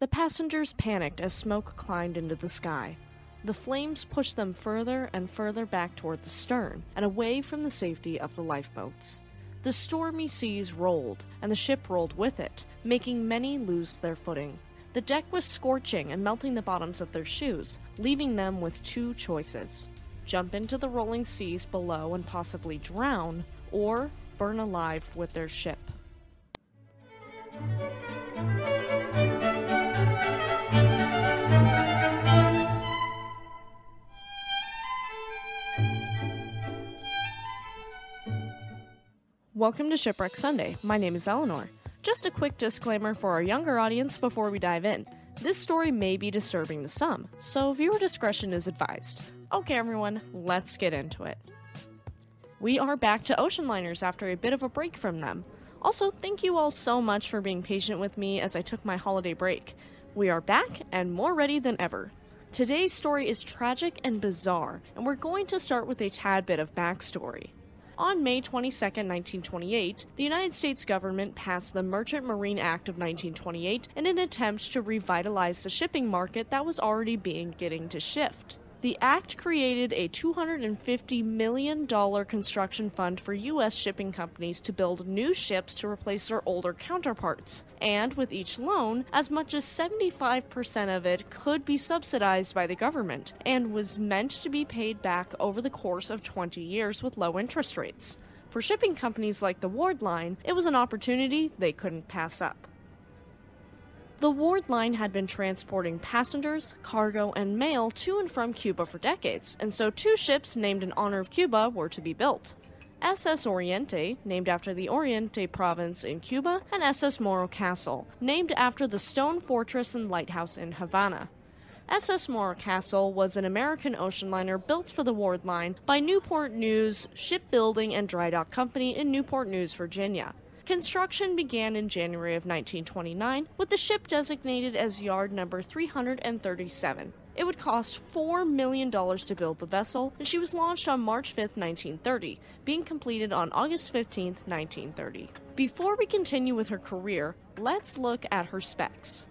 The passengers panicked as smoke climbed into the sky. The flames pushed them further and further back toward the stern and away from the safety of the lifeboats. The stormy seas rolled, and the ship rolled with it, making many lose their footing. The deck was scorching and melting the bottoms of their shoes, leaving them with two choices jump into the rolling seas below and possibly drown, or burn alive with their ship. Welcome to Shipwreck Sunday. My name is Eleanor. Just a quick disclaimer for our younger audience before we dive in. This story may be disturbing to some, so viewer discretion is advised. Okay, everyone, let's get into it. We are back to ocean liners after a bit of a break from them. Also, thank you all so much for being patient with me as I took my holiday break. We are back and more ready than ever. Today's story is tragic and bizarre, and we're going to start with a tad bit of backstory. On May 22, 1928, the United States government passed the Merchant Marine Act of 1928 in an attempt to revitalize the shipping market that was already beginning to shift. The act created a $250 million construction fund for U.S. shipping companies to build new ships to replace their older counterparts. And with each loan, as much as 75% of it could be subsidized by the government and was meant to be paid back over the course of 20 years with low interest rates. For shipping companies like the Ward Line, it was an opportunity they couldn't pass up. The Ward Line had been transporting passengers, cargo, and mail to and from Cuba for decades, and so two ships named in honor of Cuba were to be built. SS Oriente, named after the Oriente province in Cuba, and SS Morro Castle, named after the stone fortress and lighthouse in Havana. SS Morro Castle was an American ocean liner built for the Ward Line by Newport News Shipbuilding and Dry Dock Company in Newport News, Virginia. Construction began in January of 1929 with the ship designated as yard number 337. It would cost $4 million to build the vessel, and she was launched on March 5, 1930, being completed on August 15, 1930. Before we continue with her career, let's look at her specs.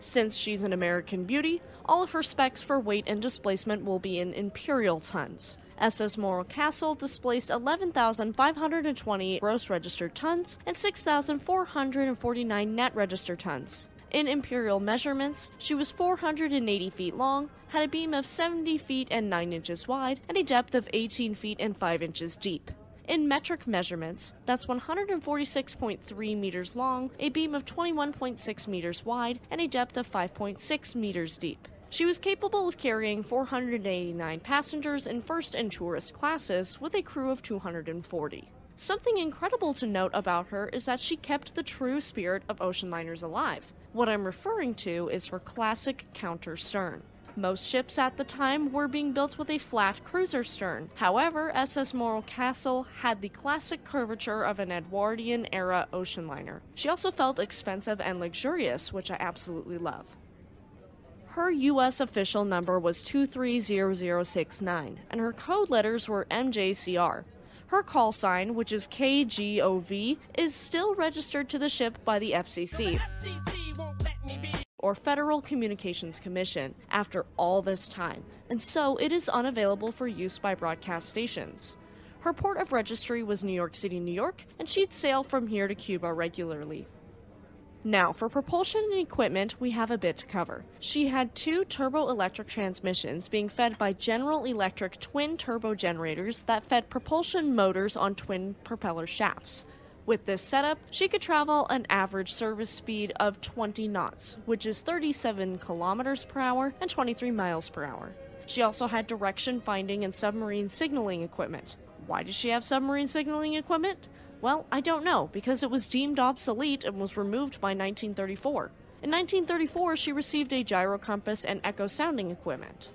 Since she's an American beauty, all of her specs for weight and displacement will be in imperial tons. SS Morro Castle displaced 11,520 gross registered tons and 6,449 net registered tons. In imperial measurements, she was 480 feet long, had a beam of 70 feet and 9 inches wide, and a depth of 18 feet and 5 inches deep. In metric measurements, that's 146.3 meters long, a beam of 21.6 meters wide, and a depth of 5.6 meters deep. She was capable of carrying 489 passengers in first and tourist classes with a crew of 240. Something incredible to note about her is that she kept the true spirit of ocean liners alive. What I'm referring to is her classic counter stern. Most ships at the time were being built with a flat cruiser stern. However, SS Morro Castle had the classic curvature of an Edwardian era ocean liner. She also felt expensive and luxurious, which I absolutely love. Her U.S. official number was 230069, and her code letters were MJCR. Her call sign, which is KGOV, is still registered to the ship by the FCC, or Federal Communications Commission, after all this time, and so it is unavailable for use by broadcast stations. Her port of registry was New York City, New York, and she'd sail from here to Cuba regularly. Now, for propulsion and equipment, we have a bit to cover. She had two turboelectric transmissions being fed by General Electric twin turbo generators that fed propulsion motors on twin propeller shafts. With this setup, she could travel an average service speed of 20 knots, which is 37 kilometers per hour and 23 miles per hour. She also had direction finding and submarine signaling equipment. Why does she have submarine signaling equipment? Well, I don't know, because it was deemed obsolete and was removed by 1934. In 1934, she received a gyro compass and echo sounding equipment.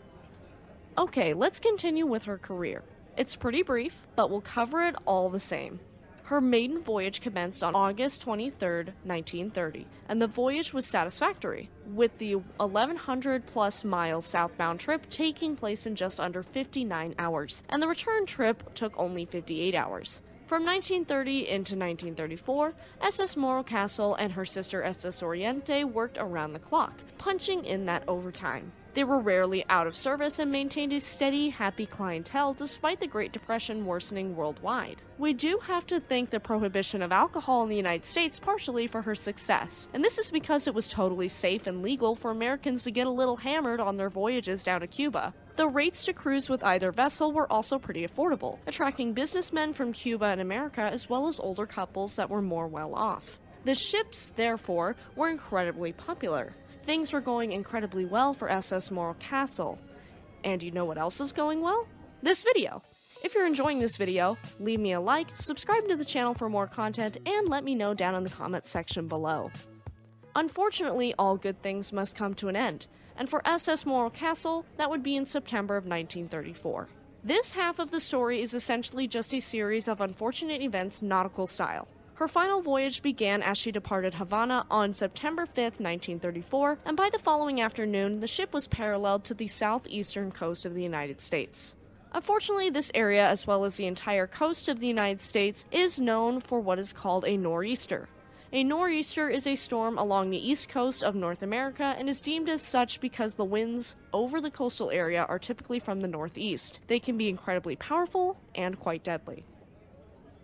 Okay, let's continue with her career. It's pretty brief, but we'll cover it all the same. Her maiden voyage commenced on August 23, 1930, and the voyage was satisfactory, with the 1100 plus mile southbound trip taking place in just under 59 hours, and the return trip took only 58 hours. From 1930 into 1934, SS Morro Castle and her sister SS Oriente worked around the clock, punching in that overtime. They were rarely out of service and maintained a steady, happy clientele despite the Great Depression worsening worldwide. We do have to thank the prohibition of alcohol in the United States partially for her success, and this is because it was totally safe and legal for Americans to get a little hammered on their voyages down to Cuba. The rates to cruise with either vessel were also pretty affordable, attracting businessmen from Cuba and America as well as older couples that were more well off. The ships, therefore, were incredibly popular. Things were going incredibly well for SS Morro Castle. And you know what else is going well? This video! If you're enjoying this video, leave me a like, subscribe to the channel for more content, and let me know down in the comments section below. Unfortunately, all good things must come to an end, and for SS Morro Castle, that would be in September of 1934. This half of the story is essentially just a series of unfortunate events nautical style. Her final voyage began as she departed Havana on September 5, 1934, and by the following afternoon, the ship was paralleled to the southeastern coast of the United States. Unfortunately, this area, as well as the entire coast of the United States, is known for what is called a nor'easter. A nor'easter is a storm along the east coast of North America and is deemed as such because the winds over the coastal area are typically from the northeast. They can be incredibly powerful and quite deadly.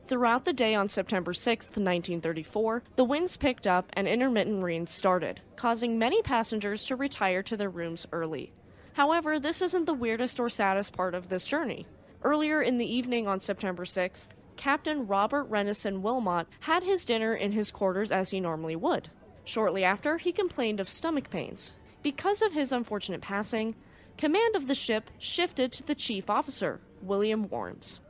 Throughout the day on September 6, 1934, the winds picked up and intermittent rain started, causing many passengers to retire to their rooms early. However, this isn't the weirdest or saddest part of this journey. Earlier in the evening on September 6th, Captain Robert Renison Wilmot had his dinner in his quarters as he normally would. Shortly after, he complained of stomach pains. Because of his unfortunate passing, command of the ship shifted to the chief officer, William Warms.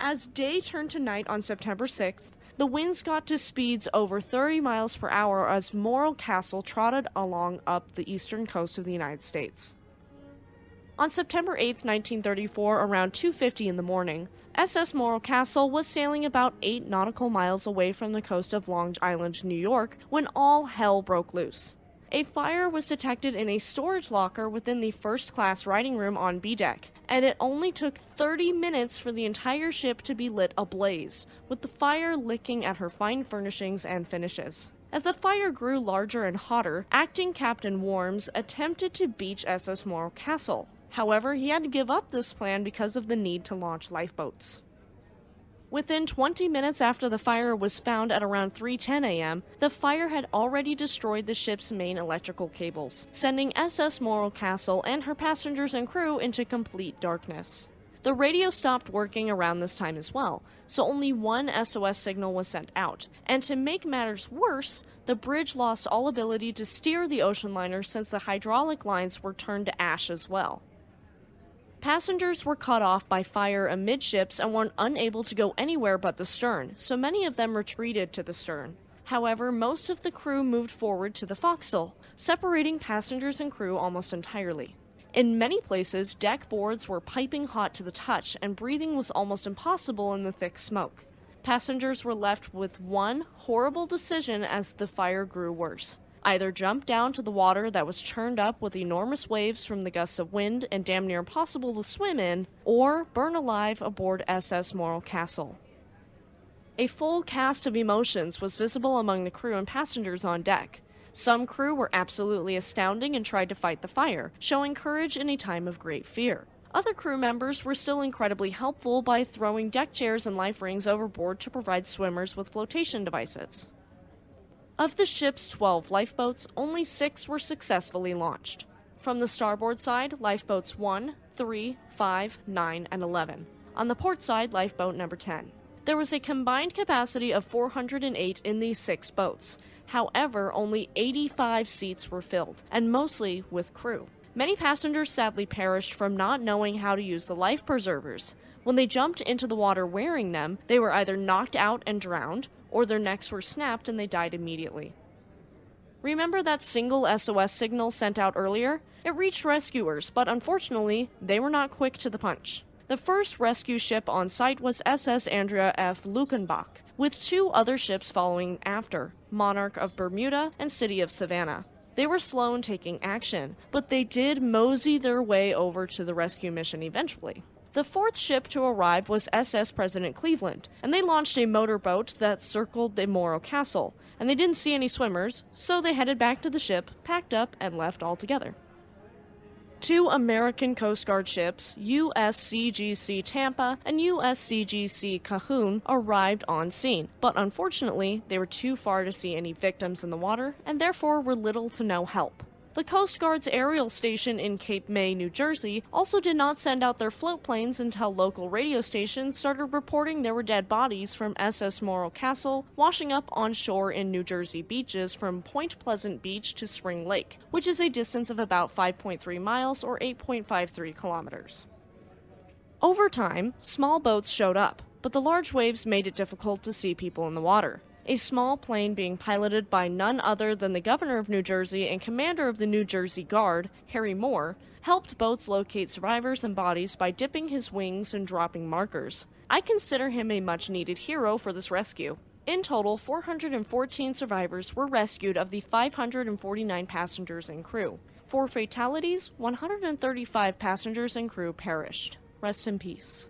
As day turned to night on September 6th, the winds got to speeds over 30 miles per hour as Morro Castle trotted along up the eastern coast of the United States. On September 8, 1934, around 2:50 in the morning, SS Morro Castle was sailing about 8 nautical miles away from the coast of Long Island, New York, when all hell broke loose. A fire was detected in a storage locker within the first class writing room on B deck, and it only took 30 minutes for the entire ship to be lit ablaze, with the fire licking at her fine furnishings and finishes. As the fire grew larger and hotter, acting Captain Warms attempted to beach SS Morro Castle. However, he had to give up this plan because of the need to launch lifeboats. Within 20 minutes after the fire was found at around 3:10 a.m., the fire had already destroyed the ship's main electrical cables, sending SS Morro Castle and her passengers and crew into complete darkness. The radio stopped working around this time as well, so only one SOS signal was sent out. And to make matters worse, the bridge lost all ability to steer the ocean liner since the hydraulic lines were turned to ash as well. Passengers were cut off by fire amidships and were unable to go anywhere but the stern, so many of them retreated to the stern. However, most of the crew moved forward to the forecastle, separating passengers and crew almost entirely. In many places, deck boards were piping hot to the touch, and breathing was almost impossible in the thick smoke. Passengers were left with one horrible decision as the fire grew worse either jump down to the water that was churned up with enormous waves from the gusts of wind and damn near impossible to swim in, or burn alive aboard SS Morro Castle. A full cast of emotions was visible among the crew and passengers on deck. Some crew were absolutely astounding and tried to fight the fire, showing courage in a time of great fear. Other crew members were still incredibly helpful by throwing deck chairs and life rings overboard to provide swimmers with flotation devices. Of the ship's 12 lifeboats, only six were successfully launched. From the starboard side, lifeboats 1, 3, 5, 9, and 11. On the port side, lifeboat number 10. There was a combined capacity of 408 in these six boats. However, only 85 seats were filled, and mostly with crew. Many passengers sadly perished from not knowing how to use the life preservers. When they jumped into the water wearing them, they were either knocked out and drowned, or their necks were snapped and they died immediately. Remember that single SOS signal sent out earlier? It reached rescuers, but unfortunately, they were not quick to the punch. The first rescue ship on site was SS Andrea F. Luckenbach, with two other ships following after Monarch of Bermuda and City of Savannah. They were slow in taking action, but they did mosey their way over to the rescue mission eventually. The fourth ship to arrive was SS President Cleveland, and they launched a motorboat that circled the Morro Castle, and they didn't see any swimmers, so they headed back to the ship, packed up, and left altogether. Two American Coast Guard ships, USCGC Tampa and USCGC Calhoun, arrived on scene, but unfortunately, they were too far to see any victims in the water and therefore were little to no help. The Coast Guard's aerial station in Cape May, New Jersey, also did not send out their float planes until local radio stations started reporting there were dead bodies from SS Morro Castle washing up on shore in New Jersey beaches from Point Pleasant Beach to Spring Lake, which is a distance of about 5.3 miles or 8.53 kilometers. Over time, small boats showed up, but the large waves made it difficult to see people in the water a small plane being piloted by none other than the governor of New Jersey and commander of the New Jersey Guard, Harry Moore, helped boats locate survivors and bodies by dipping his wings and dropping markers. I consider him a much needed hero for this rescue. In total, 414 survivors were rescued of the 549 passengers and crew. For fatalities, 135 passengers and crew perished. Rest in peace.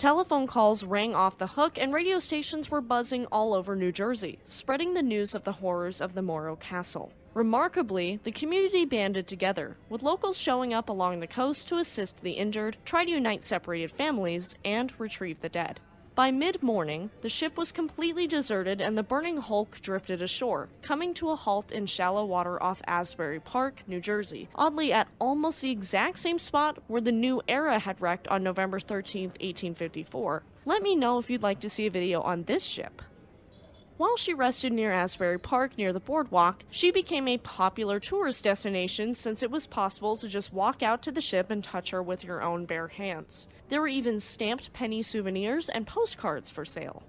Telephone calls rang off the hook, and radio stations were buzzing all over New Jersey, spreading the news of the horrors of the Morro Castle. Remarkably, the community banded together, with locals showing up along the coast to assist the injured, try to unite separated families, and retrieve the dead. By mid morning, the ship was completely deserted and the burning hulk drifted ashore, coming to a halt in shallow water off Asbury Park, New Jersey, oddly at almost the exact same spot where the New Era had wrecked on November 13, 1854. Let me know if you'd like to see a video on this ship. While she rested near Asbury Park near the boardwalk, she became a popular tourist destination since it was possible to just walk out to the ship and touch her with your own bare hands. There were even stamped penny souvenirs and postcards for sale.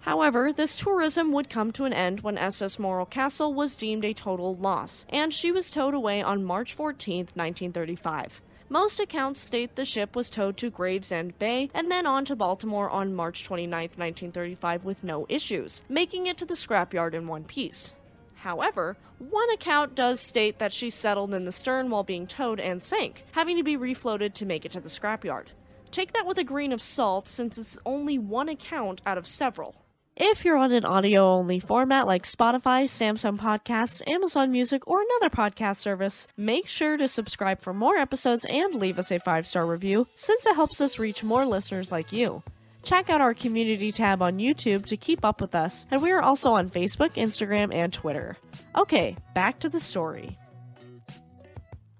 However, this tourism would come to an end when SS Morro Castle was deemed a total loss, and she was towed away on March 14, 1935. Most accounts state the ship was towed to Gravesend Bay and then on to Baltimore on March 29, 1935, with no issues, making it to the scrapyard in one piece. However, one account does state that she settled in the stern while being towed and sank, having to be refloated to make it to the scrapyard. Take that with a grain of salt since it's only one account out of several. If you're on an audio only format like Spotify, Samsung Podcasts, Amazon Music, or another podcast service, make sure to subscribe for more episodes and leave us a five star review since it helps us reach more listeners like you. Check out our community tab on YouTube to keep up with us, and we are also on Facebook, Instagram, and Twitter. Okay, back to the story.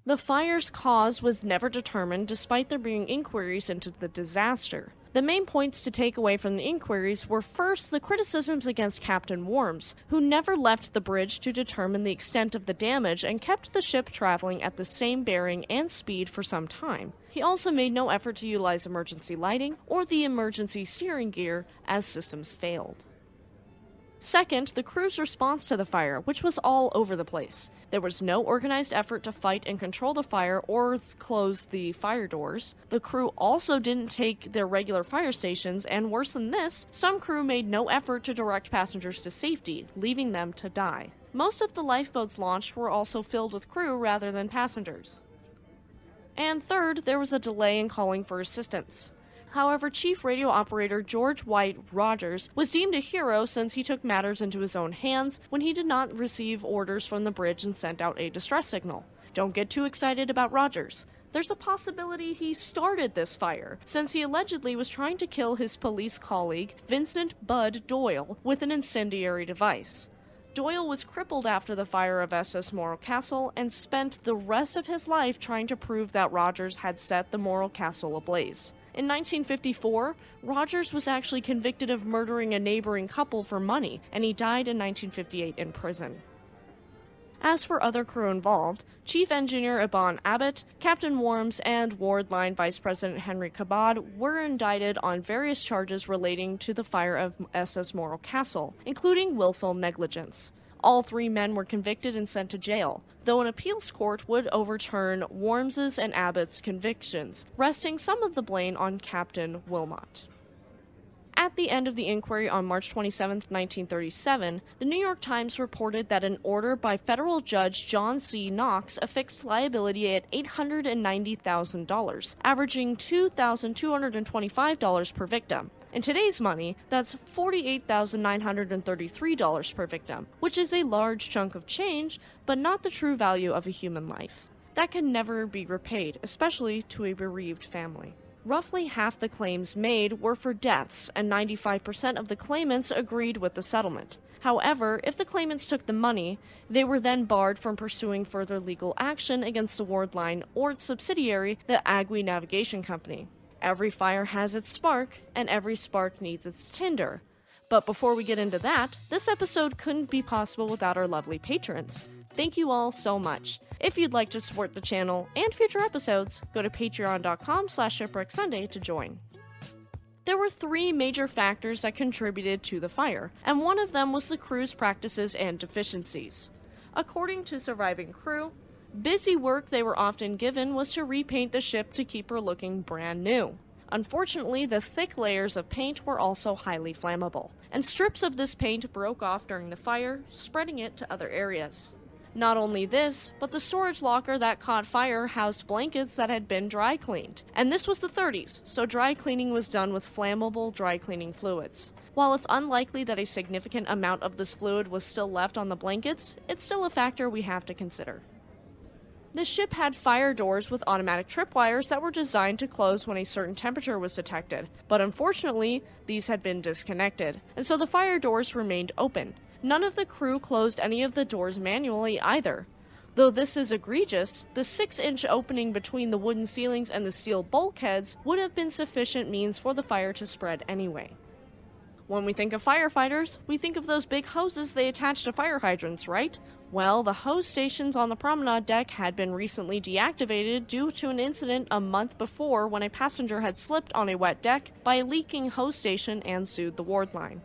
The fire's cause was never determined despite there being inquiries into the disaster. The main points to take away from the inquiries were first the criticisms against Captain Warms, who never left the bridge to determine the extent of the damage and kept the ship traveling at the same bearing and speed for some time. He also made no effort to utilize emergency lighting or the emergency steering gear as systems failed. Second, the crew's response to the fire, which was all over the place. There was no organized effort to fight and control the fire or th- close the fire doors. The crew also didn't take their regular fire stations, and worse than this, some crew made no effort to direct passengers to safety, leaving them to die. Most of the lifeboats launched were also filled with crew rather than passengers. And third, there was a delay in calling for assistance. However, Chief Radio Operator George White Rogers was deemed a hero since he took matters into his own hands when he did not receive orders from the bridge and sent out a distress signal. Don't get too excited about Rogers. There's a possibility he started this fire, since he allegedly was trying to kill his police colleague, Vincent Bud Doyle, with an incendiary device. Doyle was crippled after the fire of SS Morro Castle and spent the rest of his life trying to prove that Rogers had set the Morro Castle ablaze. In 1954, Rogers was actually convicted of murdering a neighboring couple for money, and he died in 1958 in prison. As for other crew involved, Chief Engineer Eban Abbott, Captain Warms, and Ward Line Vice President Henry Cabot were indicted on various charges relating to the fire of SS Morro Castle, including willful negligence. All three men were convicted and sent to jail, though an appeals court would overturn Warms's and Abbott's convictions, resting some of the blame on Captain Wilmot. At the end of the inquiry on March 27, 1937, the New York Times reported that an order by federal judge John C. Knox affixed liability at $890,000, averaging $2,225 per victim. In today's money, that's $48,933 per victim, which is a large chunk of change, but not the true value of a human life. That can never be repaid, especially to a bereaved family. Roughly half the claims made were for deaths, and 95% of the claimants agreed with the settlement. However, if the claimants took the money, they were then barred from pursuing further legal action against the Ward Line or its subsidiary, the Agwi Navigation Company. Every fire has its spark, and every spark needs its tinder. But before we get into that, this episode couldn't be possible without our lovely patrons. Thank you all so much. If you'd like to support the channel and future episodes, go to patreon.com slash shipwrecksunday to join. There were three major factors that contributed to the fire, and one of them was the crew's practices and deficiencies. According to surviving crew, busy work they were often given was to repaint the ship to keep her looking brand new. Unfortunately, the thick layers of paint were also highly flammable, and strips of this paint broke off during the fire, spreading it to other areas. Not only this, but the storage locker that caught fire housed blankets that had been dry cleaned. And this was the 30s, so dry cleaning was done with flammable dry cleaning fluids. While it's unlikely that a significant amount of this fluid was still left on the blankets, it's still a factor we have to consider. The ship had fire doors with automatic tripwires that were designed to close when a certain temperature was detected, but unfortunately, these had been disconnected, and so the fire doors remained open. None of the crew closed any of the doors manually either. Though this is egregious, the 6 inch opening between the wooden ceilings and the steel bulkheads would have been sufficient means for the fire to spread anyway. When we think of firefighters, we think of those big hoses they attach to fire hydrants, right? Well, the hose stations on the promenade deck had been recently deactivated due to an incident a month before when a passenger had slipped on a wet deck by a leaking hose station and sued the ward line.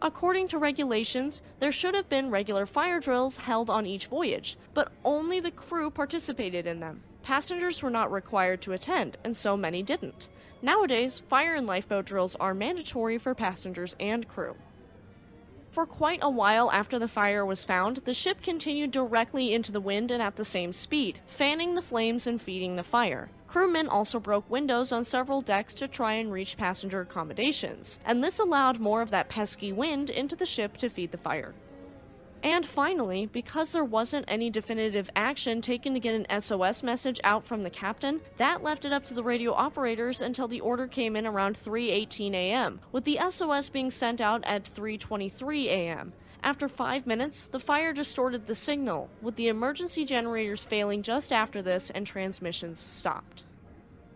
According to regulations, there should have been regular fire drills held on each voyage, but only the crew participated in them. Passengers were not required to attend, and so many didn't. Nowadays, fire and lifeboat drills are mandatory for passengers and crew. For quite a while after the fire was found, the ship continued directly into the wind and at the same speed, fanning the flames and feeding the fire. Crewmen also broke windows on several decks to try and reach passenger accommodations, and this allowed more of that pesky wind into the ship to feed the fire. And finally, because there wasn't any definitive action taken to get an SOS message out from the captain, that left it up to the radio operators until the order came in around 3:18 a.m., with the SOS being sent out at 3:23 a.m. After five minutes, the fire distorted the signal, with the emergency generators failing just after this and transmissions stopped.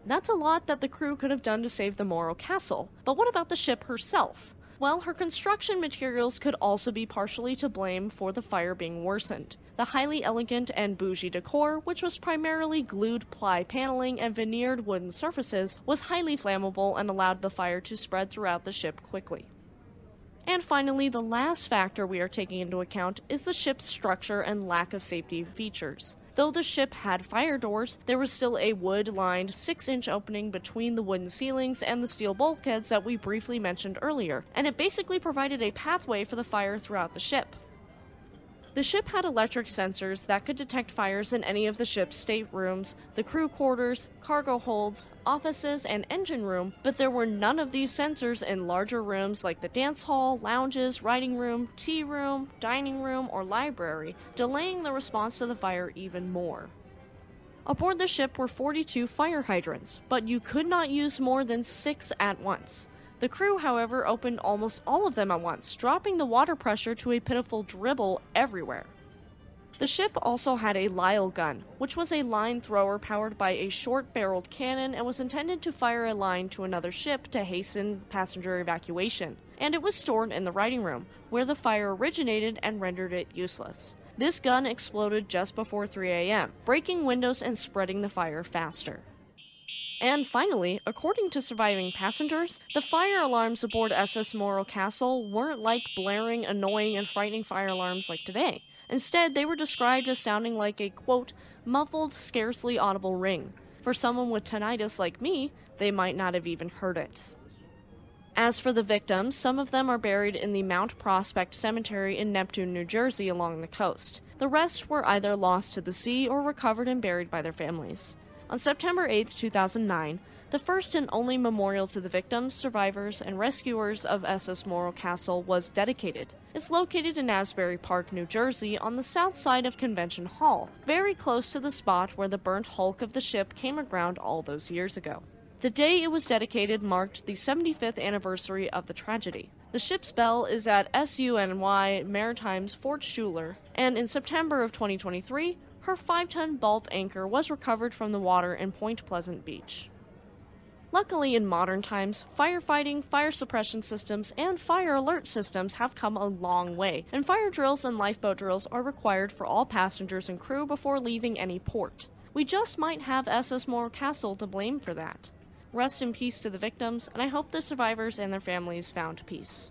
That's a lot that the crew could have done to save the Morro Castle, but what about the ship herself? Well, her construction materials could also be partially to blame for the fire being worsened. The highly elegant and bougie decor, which was primarily glued ply paneling and veneered wooden surfaces, was highly flammable and allowed the fire to spread throughout the ship quickly. And finally, the last factor we are taking into account is the ship's structure and lack of safety features. Though the ship had fire doors, there was still a wood lined 6 inch opening between the wooden ceilings and the steel bulkheads that we briefly mentioned earlier, and it basically provided a pathway for the fire throughout the ship. The ship had electric sensors that could detect fires in any of the ship's staterooms, the crew quarters, cargo holds, offices, and engine room, but there were none of these sensors in larger rooms like the dance hall, lounges, writing room, tea room, dining room, or library, delaying the response to the fire even more. Aboard the ship were 42 fire hydrants, but you could not use more than six at once. The crew, however, opened almost all of them at once, dropping the water pressure to a pitiful dribble everywhere. The ship also had a Lyle gun, which was a line thrower powered by a short barreled cannon and was intended to fire a line to another ship to hasten passenger evacuation. And it was stored in the writing room, where the fire originated and rendered it useless. This gun exploded just before 3 a.m., breaking windows and spreading the fire faster. And finally, according to surviving passengers, the fire alarms aboard SS Morro Castle weren't like blaring, annoying, and frightening fire alarms like today. Instead, they were described as sounding like a quote, muffled, scarcely audible ring. For someone with tinnitus like me, they might not have even heard it. As for the victims, some of them are buried in the Mount Prospect Cemetery in Neptune, New Jersey, along the coast. The rest were either lost to the sea or recovered and buried by their families. On September 8, 2009, the first and only memorial to the victims, survivors, and rescuers of SS Morro Castle was dedicated. It's located in Asbury Park, New Jersey, on the south side of Convention Hall, very close to the spot where the burnt hulk of the ship came aground all those years ago. The day it was dedicated marked the 75th anniversary of the tragedy. The ship's bell is at SUNY Maritime's Fort Schuyler, and in September of 2023, her 5 ton Baldt anchor was recovered from the water in Point Pleasant Beach. Luckily, in modern times, firefighting, fire suppression systems, and fire alert systems have come a long way, and fire drills and lifeboat drills are required for all passengers and crew before leaving any port. We just might have SS Morro Castle to blame for that. Rest in peace to the victims, and I hope the survivors and their families found peace.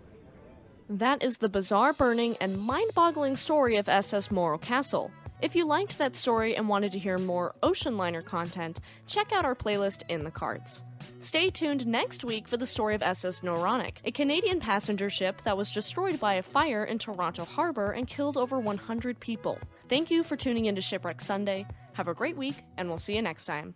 That is the bizarre burning and mind boggling story of SS Morro Castle. If you liked that story and wanted to hear more ocean liner content, check out our playlist in the cards. Stay tuned next week for the story of SS Noronic, a Canadian passenger ship that was destroyed by a fire in Toronto Harbor and killed over 100 people. Thank you for tuning in to Shipwreck Sunday. Have a great week, and we'll see you next time.